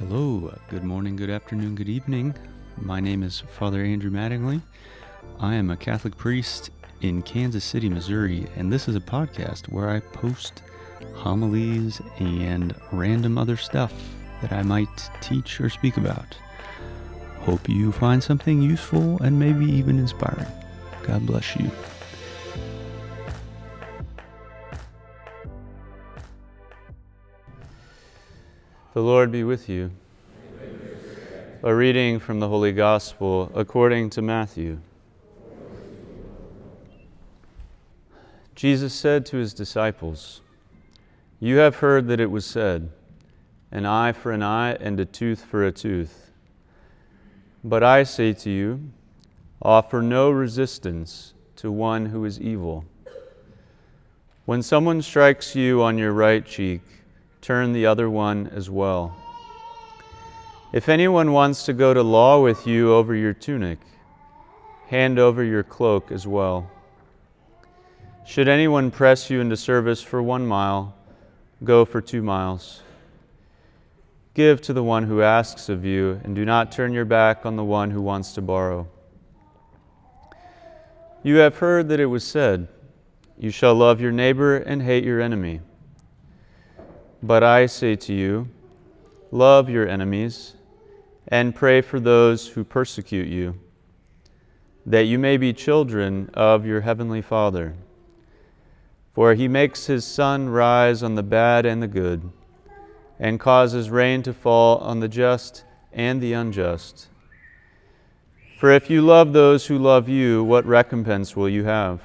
Hello, good morning, good afternoon, good evening. My name is Father Andrew Mattingly. I am a Catholic priest in Kansas City, Missouri, and this is a podcast where I post homilies and random other stuff that I might teach or speak about. Hope you find something useful and maybe even inspiring. God bless you. The Lord be with you. A reading from the Holy Gospel according to Matthew. Jesus said to his disciples, You have heard that it was said, an eye for an eye and a tooth for a tooth. But I say to you, offer no resistance to one who is evil. When someone strikes you on your right cheek, turn the other one as well. If anyone wants to go to law with you over your tunic, hand over your cloak as well. Should anyone press you into service for one mile, go for two miles. Give to the one who asks of you, and do not turn your back on the one who wants to borrow. You have heard that it was said, You shall love your neighbor and hate your enemy. But I say to you, love your enemies and pray for those who persecute you, that you may be children of your heavenly Father. For he makes his sun rise on the bad and the good, and causes rain to fall on the just and the unjust. For if you love those who love you, what recompense will you have?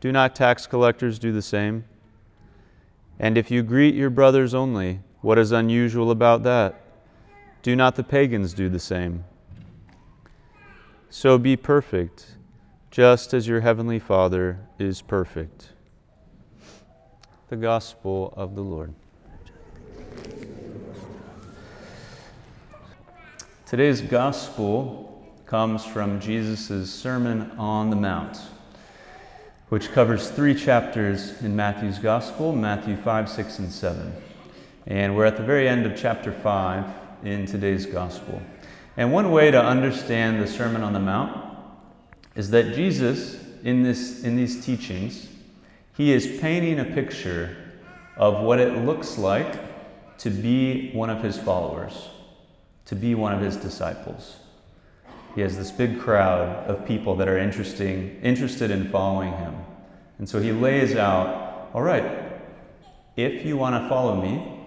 Do not tax collectors do the same? And if you greet your brothers only, what is unusual about that? Do not the pagans do the same? So be perfect, just as your heavenly Father is perfect. The Gospel of the Lord. Today's Gospel comes from Jesus' Sermon on the Mount which covers three chapters in Matthew's Gospel Matthew 5, 6, and 7. And we're at the very end of chapter 5 in today's Gospel. And one way to understand the Sermon on the Mount is that Jesus, in, this, in these teachings, he is painting a picture of what it looks like to be one of his followers, to be one of his disciples. He has this big crowd of people that are interesting, interested in following him. And so he lays out all right, if you want to follow me,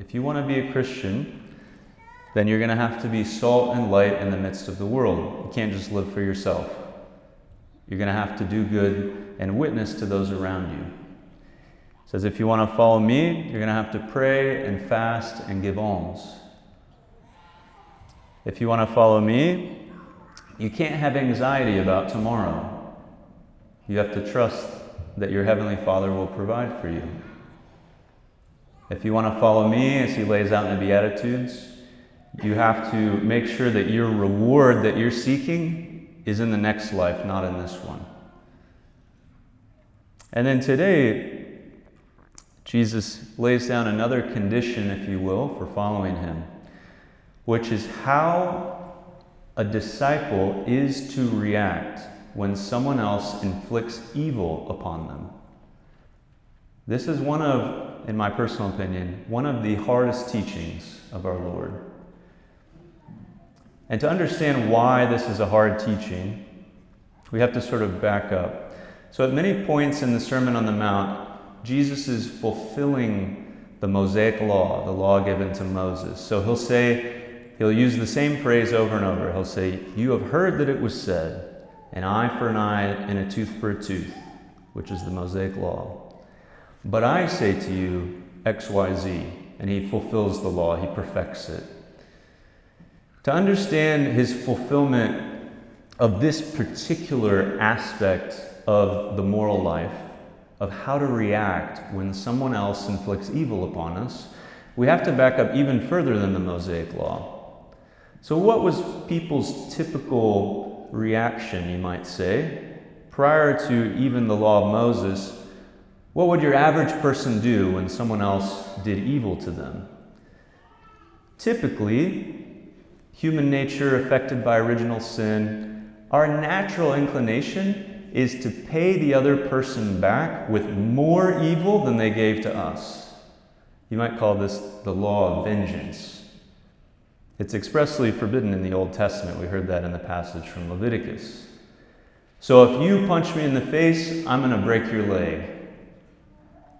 if you want to be a Christian, then you're going to have to be salt and light in the midst of the world. You can't just live for yourself. You're going to have to do good and witness to those around you. He says, if you want to follow me, you're going to have to pray and fast and give alms. If you want to follow me, you can't have anxiety about tomorrow. You have to trust that your Heavenly Father will provide for you. If you want to follow me, as He lays out in the Beatitudes, you have to make sure that your reward that you're seeking is in the next life, not in this one. And then today, Jesus lays down another condition, if you will, for following Him, which is how a disciple is to react when someone else inflicts evil upon them. This is one of, in my personal opinion, one of the hardest teachings of our Lord. And to understand why this is a hard teaching, we have to sort of back up. So, at many points in the Sermon on the Mount, Jesus is fulfilling the Mosaic law, the law given to Moses. So, he'll say, he'll use the same phrase over and over. He'll say, You have heard that it was said, an eye for an eye and a tooth for a tooth, which is the Mosaic law. But I say to you, XYZ, and he fulfills the law, he perfects it. To understand his fulfillment of this particular aspect of the moral life, of how to react when someone else inflicts evil upon us, we have to back up even further than the Mosaic law. So, what was people's typical reaction, you might say, prior to even the law of Moses? What would your average person do when someone else did evil to them? typically, human nature affected by original sin, our natural inclination is to pay the other person back with more evil than they gave to us. You might call this the law of vengeance. It's expressly forbidden in the Old Testament. We heard that in the passage from Leviticus. So if you punch me in the face, I'm going to break your leg.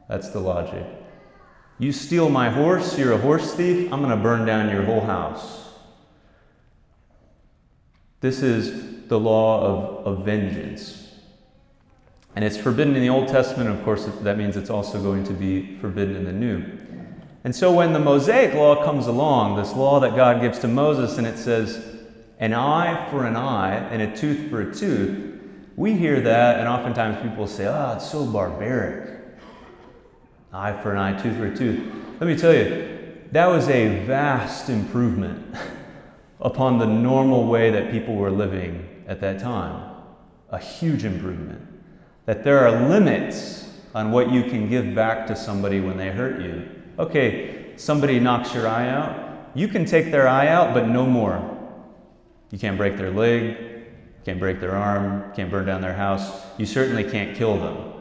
That's the logic. You steal my horse, you're a horse thief, I'm going to burn down your whole house. This is the law of, of vengeance. And it's forbidden in the Old Testament, of course, that means it's also going to be forbidden in the New. And so when the Mosaic law comes along, this law that God gives to Moses, and it says, an eye for an eye and a tooth for a tooth, we hear that, and oftentimes people say, oh, it's so barbaric. Eye for an eye, tooth for a tooth. Let me tell you, that was a vast improvement upon the normal way that people were living at that time. A huge improvement. That there are limits on what you can give back to somebody when they hurt you. Okay, somebody knocks your eye out. You can take their eye out, but no more. You can't break their leg, can't break their arm, can't burn down their house. You certainly can't kill them.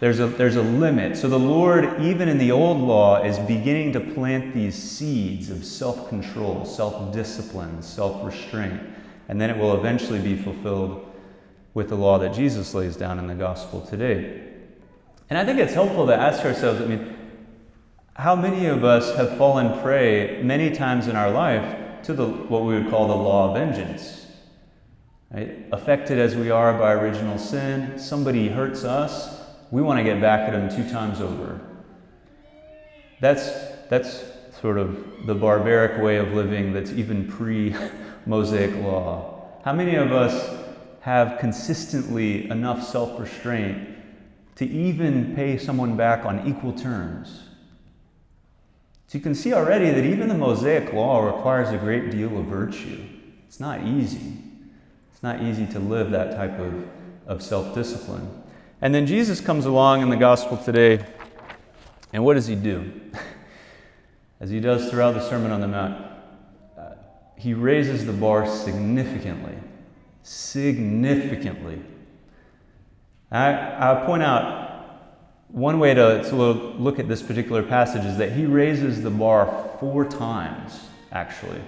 There's a, there's a limit. So the Lord, even in the old law, is beginning to plant these seeds of self control, self discipline, self restraint. And then it will eventually be fulfilled with the law that Jesus lays down in the gospel today. And I think it's helpful to ask ourselves I mean, how many of us have fallen prey many times in our life to the, what we would call the law of vengeance? Right? Affected as we are by original sin, somebody hurts us, we want to get back at them two times over. That's, that's sort of the barbaric way of living that's even pre Mosaic law. How many of us have consistently enough self restraint to even pay someone back on equal terms? So you can see already that even the Mosaic law requires a great deal of virtue. It's not easy. It's not easy to live that type of, of self discipline. And then Jesus comes along in the gospel today, and what does he do? As he does throughout the Sermon on the Mount, uh, he raises the bar significantly. Significantly. I, I point out one way to, to look at this particular passage is that he raises the bar four times, actually.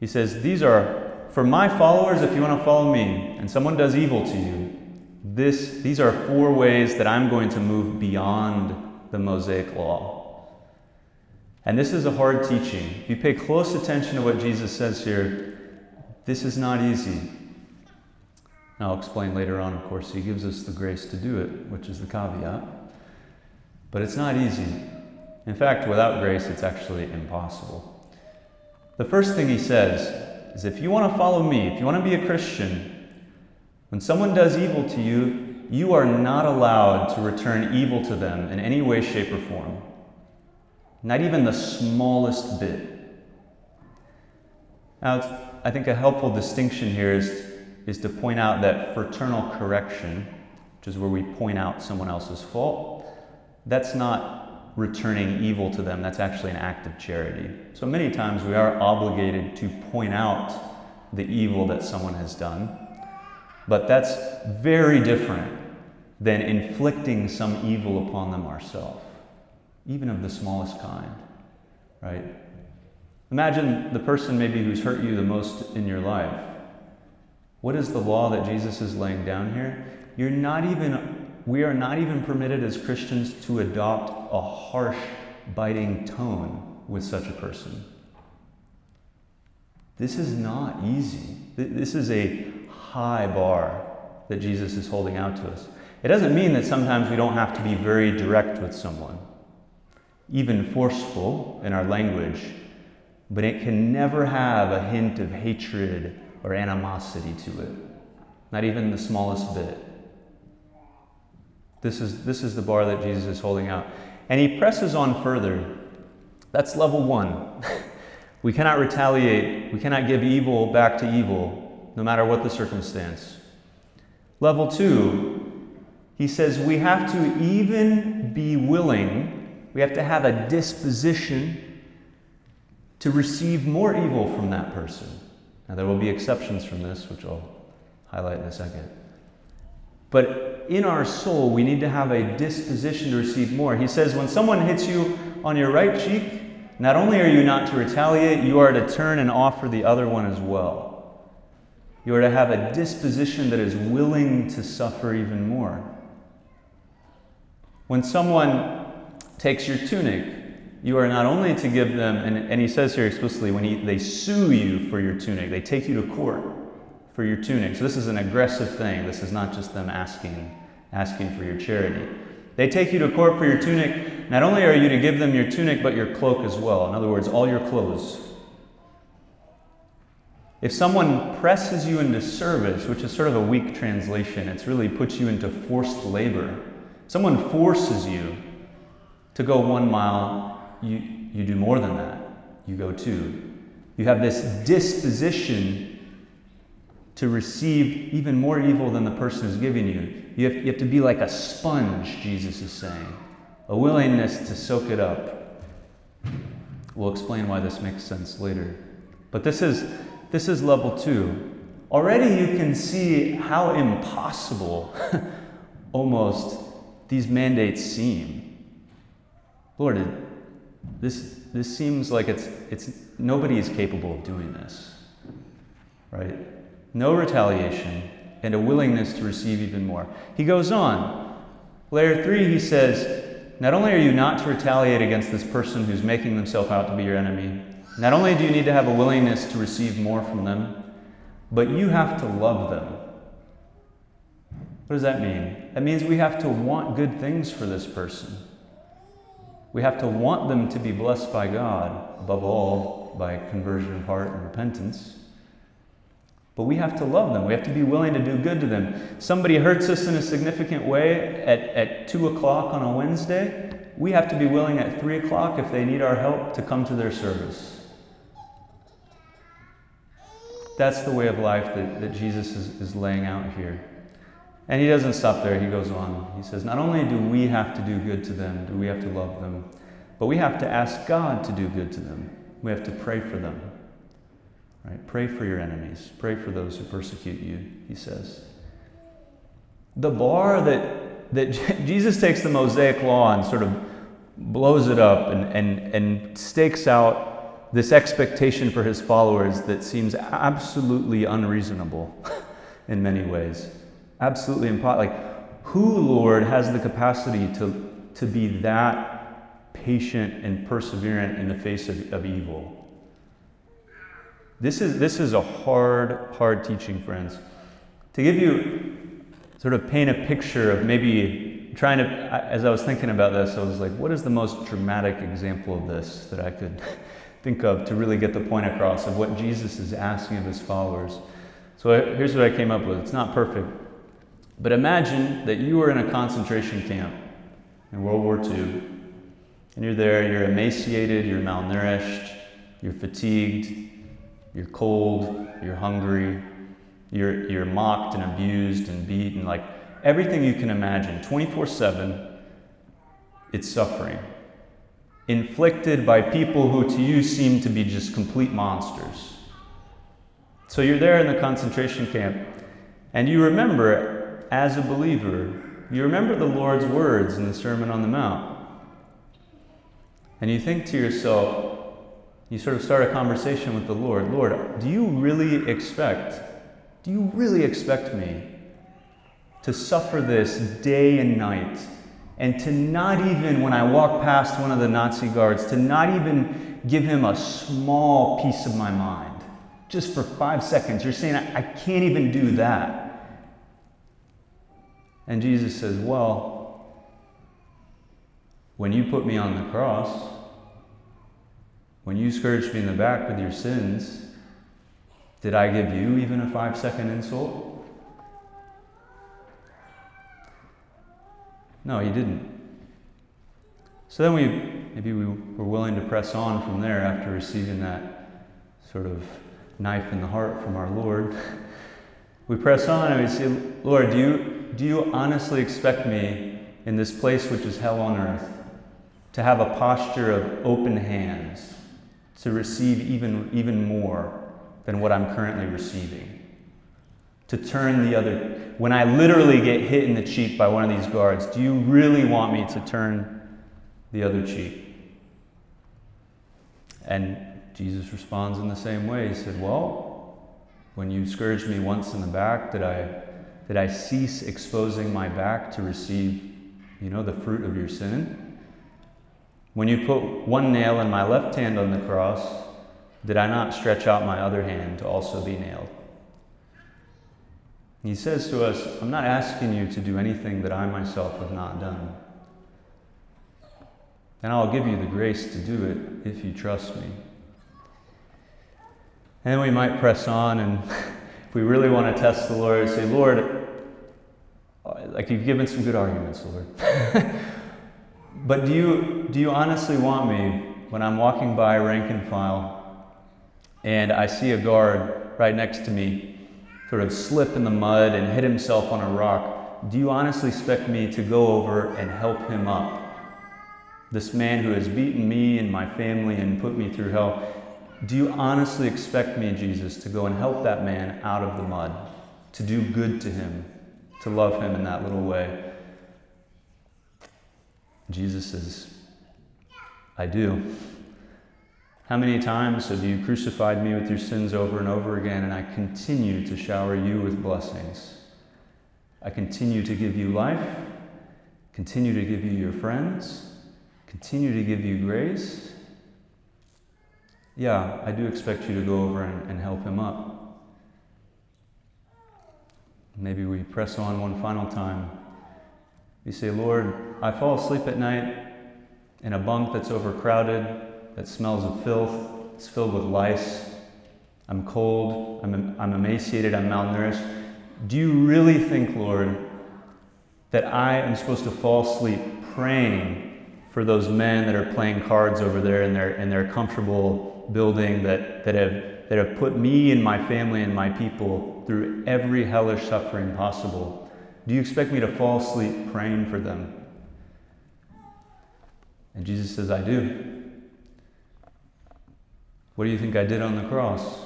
He says, These are for my followers, if you want to follow me, and someone does evil to you, this, these are four ways that I'm going to move beyond the Mosaic law. And this is a hard teaching. If you pay close attention to what Jesus says here, this is not easy. And I'll explain later on, of course, he gives us the grace to do it, which is the caveat. But it's not easy. In fact, without grace, it's actually impossible. The first thing he says is if you want to follow me, if you want to be a Christian, when someone does evil to you, you are not allowed to return evil to them in any way, shape, or form. Not even the smallest bit. Now, I think a helpful distinction here is, is to point out that fraternal correction, which is where we point out someone else's fault, that's not returning evil to them, that's actually an act of charity. So many times we are obligated to point out the evil that someone has done but that's very different than inflicting some evil upon them ourselves, even of the smallest kind, right? Imagine the person maybe who's hurt you the most in your life. What is the law that Jesus is laying down here? You're not even, we are not even permitted as Christians to adopt a harsh, biting tone with such a person. This is not easy. This is a high bar that Jesus is holding out to us. It doesn't mean that sometimes we don't have to be very direct with someone, even forceful in our language, but it can never have a hint of hatred or animosity to it, not even the smallest bit. This is, this is the bar that Jesus is holding out. And he presses on further. That's level one. we cannot retaliate, we cannot give evil back to evil no matter what the circumstance. Level two, he says we have to even be willing, we have to have a disposition to receive more evil from that person. Now, there will be exceptions from this, which I'll highlight in a second. But in our soul, we need to have a disposition to receive more. He says, when someone hits you on your right cheek, not only are you not to retaliate, you are to turn and offer the other one as well. You are to have a disposition that is willing to suffer even more. When someone takes your tunic, you are not only to give them, and, and he says here explicitly, when he, they sue you for your tunic, they take you to court for your tunic. So this is an aggressive thing. This is not just them asking, asking for your charity. They take you to court for your tunic. Not only are you to give them your tunic, but your cloak as well. In other words, all your clothes. If someone presses you into service, which is sort of a weak translation, it's really puts you into forced labor. Someone forces you to go one mile, you, you do more than that. You go two. You have this disposition to receive even more evil than the person is giving you. You have, you have to be like a sponge, Jesus is saying, a willingness to soak it up. We'll explain why this makes sense later. But this is, this is level two. Already you can see how impossible almost these mandates seem. Lord, this, this seems like it's, it's, nobody is capable of doing this, right? no retaliation, and a willingness to receive even more. He goes on. Layer three, he says, Not only are you not to retaliate against this person who's making themselves out to be your enemy, not only do you need to have a willingness to receive more from them, but you have to love them. What does that mean? That means we have to want good things for this person. We have to want them to be blessed by God, above all, by conversion of heart and repentance. But we have to love them. We have to be willing to do good to them. Somebody hurts us in a significant way at, at 2 o'clock on a Wednesday. We have to be willing at 3 o'clock, if they need our help, to come to their service. That's the way of life that, that Jesus is, is laying out here. And he doesn't stop there, he goes on. He says, Not only do we have to do good to them, do we have to love them, but we have to ask God to do good to them. We have to pray for them. Right? Pray for your enemies. Pray for those who persecute you, he says. The bar that, that Jesus takes the Mosaic law and sort of blows it up and, and, and stakes out this expectation for his followers that seems absolutely unreasonable in many ways. Absolutely impossible. Like, who, Lord, has the capacity to, to be that patient and perseverant in the face of, of evil? This is, this is a hard, hard teaching, friends. To give you sort of paint a picture of maybe trying to, as I was thinking about this, I was like, what is the most dramatic example of this that I could think of to really get the point across of what Jesus is asking of his followers? So here's what I came up with. It's not perfect. But imagine that you were in a concentration camp in World War II, and you're there, you're emaciated, you're malnourished, you're fatigued, you're cold, you're hungry, you're, you're mocked and abused and beaten, like everything you can imagine, 24 7, it's suffering. Inflicted by people who to you seem to be just complete monsters. So you're there in the concentration camp, and you remember, as a believer, you remember the Lord's words in the Sermon on the Mount. And you think to yourself, you sort of start a conversation with the Lord Lord, do you really expect, do you really expect me to suffer this day and night? And to not even, when I walk past one of the Nazi guards, to not even give him a small piece of my mind, just for five seconds. You're saying, I, I can't even do that. And Jesus says, Well, when you put me on the cross, when you scourged me in the back with your sins, did I give you even a five second insult? No, you didn't. So then we maybe we were willing to press on from there after receiving that sort of knife in the heart from our Lord. we press on and we say, Lord, do you, do you honestly expect me in this place which is hell on earth to have a posture of open hands? to receive even, even more than what I'm currently receiving. To turn the other, when I literally get hit in the cheek by one of these guards, do you really want me to turn the other cheek? And Jesus responds in the same way. He said, Well, when you scourged me once in the back, did I, did I cease exposing my back to receive, you know, the fruit of your sin? When you put one nail in my left hand on the cross, did I not stretch out my other hand to also be nailed? He says to us, I'm not asking you to do anything that I myself have not done. And I'll give you the grace to do it if you trust me. And we might press on, and if we really want to test the Lord, say, Lord, like you've given some good arguments, Lord. but do you, do you honestly want me, when I'm walking by rank and file, and I see a guard right next to me sort of slip in the mud and hit himself on a rock, do you honestly expect me to go over and help him up? This man who has beaten me and my family and put me through hell, do you honestly expect me, Jesus, to go and help that man out of the mud, to do good to him, to love him in that little way? Jesus says, I do. How many times have you crucified me with your sins over and over again, and I continue to shower you with blessings? I continue to give you life, continue to give you your friends, continue to give you grace yeah, I do expect you to go over and, and help him up. Maybe we press on one final time. We say, Lord, I fall asleep at night in a bunk that's overcrowded, that smells of filth, it's filled with lice. I'm cold, I'm, I'm emaciated, I'm malnourished. Do you really think, Lord, that I am supposed to fall asleep praying for those men that are playing cards over there in their, in their comfortable building that, that, have, that have put me and my family and my people through every hellish suffering possible. Do you expect me to fall asleep praying for them? And Jesus says, I do. What do you think I did on the cross?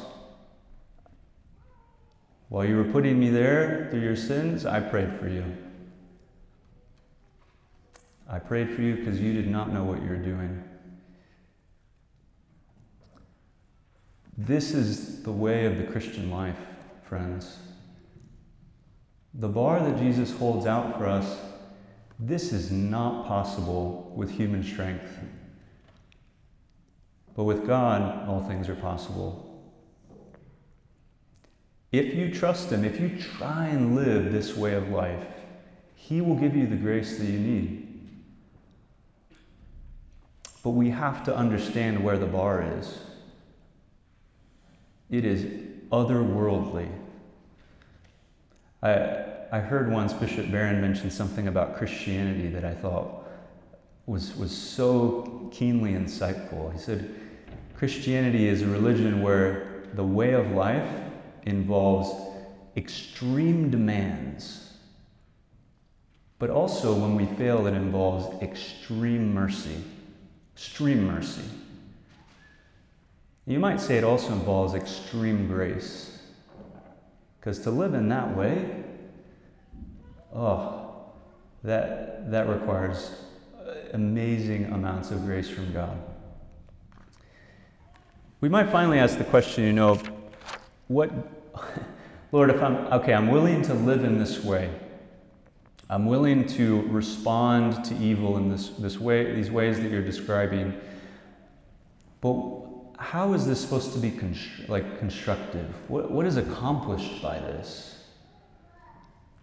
While you were putting me there through your sins, I prayed for you. I prayed for you because you did not know what you were doing. This is the way of the Christian life, friends. The bar that Jesus holds out for us, this is not possible with human strength. But with God, all things are possible. If you trust Him, if you try and live this way of life, He will give you the grace that you need. But we have to understand where the bar is. It is otherworldly. I, I heard once Bishop Barron mention something about Christianity that I thought was, was so keenly insightful. He said, Christianity is a religion where the way of life involves extreme demands, but also when we fail, it involves extreme mercy. Extreme mercy. You might say it also involves extreme grace. Because to live in that way, oh, that, that requires amazing amounts of grace from God. We might finally ask the question, you know, what, Lord, if I'm, okay, I'm willing to live in this way. I'm willing to respond to evil in this, this way, these ways that you're describing. But how is this supposed to be constr- like constructive? What, what is accomplished by this?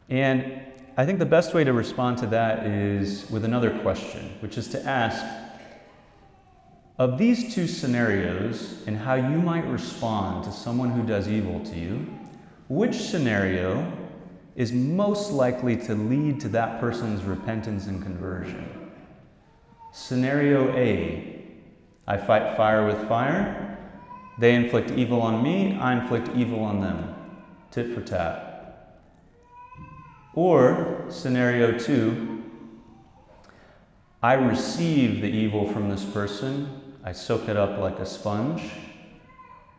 And I think the best way to respond to that is with another question, which is to ask of these two scenarios and how you might respond to someone who does evil to you, which scenario is most likely to lead to that person's repentance and conversion? Scenario A I fight fire with fire. They inflict evil on me, I inflict evil on them. Tit for tat. Or, scenario two, I receive the evil from this person, I soak it up like a sponge.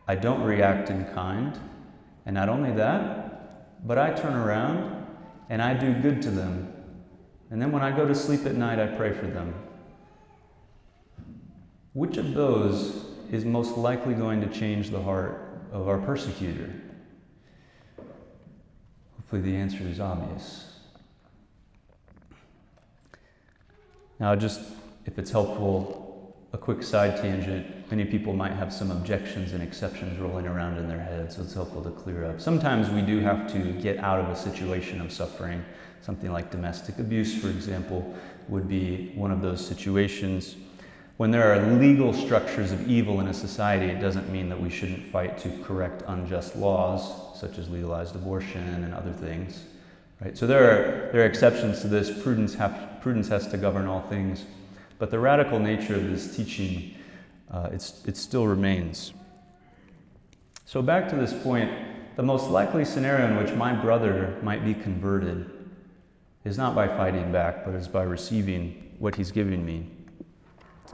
I don't react in kind. And not only that, but I turn around and I do good to them. And then when I go to sleep at night, I pray for them. Which of those is most likely going to change the heart of our persecutor? Hopefully, the answer is obvious. Now, just if it's helpful, a quick side tangent. Many people might have some objections and exceptions rolling around in their heads, so it's helpful to clear up. Sometimes we do have to get out of a situation of suffering. Something like domestic abuse, for example, would be one of those situations. When there are legal structures of evil in a society, it doesn't mean that we shouldn't fight to correct unjust laws, such as legalized abortion and other things. Right? So there are, there are exceptions to this. Prudence, have, prudence has to govern all things. But the radical nature of this teaching, uh, it still remains. So, back to this point, the most likely scenario in which my brother might be converted is not by fighting back, but is by receiving what he's giving me.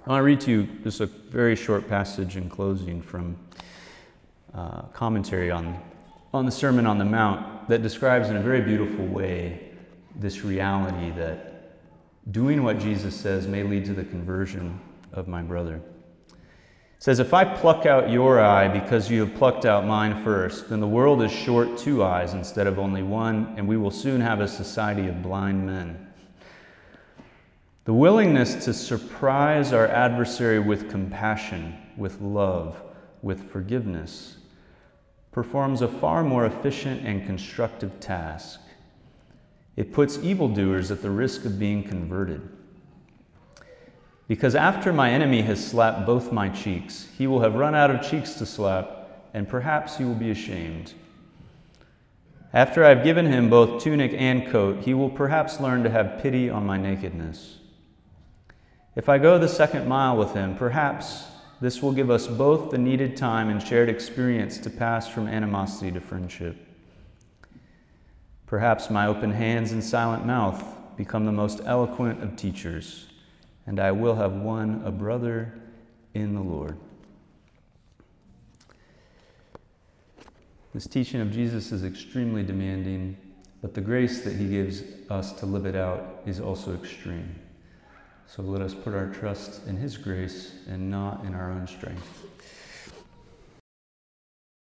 I want to read to you just a very short passage in closing from uh, commentary on, on the Sermon on the Mount that describes in a very beautiful way this reality that doing what Jesus says may lead to the conversion of my brother. It says, If I pluck out your eye because you have plucked out mine first, then the world is short two eyes instead of only one, and we will soon have a society of blind men. The willingness to surprise our adversary with compassion, with love, with forgiveness performs a far more efficient and constructive task. It puts evildoers at the risk of being converted. Because after my enemy has slapped both my cheeks, he will have run out of cheeks to slap, and perhaps he will be ashamed. After I have given him both tunic and coat, he will perhaps learn to have pity on my nakedness. If I go the second mile with him, perhaps this will give us both the needed time and shared experience to pass from animosity to friendship. Perhaps my open hands and silent mouth become the most eloquent of teachers, and I will have won a brother in the Lord. This teaching of Jesus is extremely demanding, but the grace that he gives us to live it out is also extreme. So let us put our trust in His grace and not in our own strength.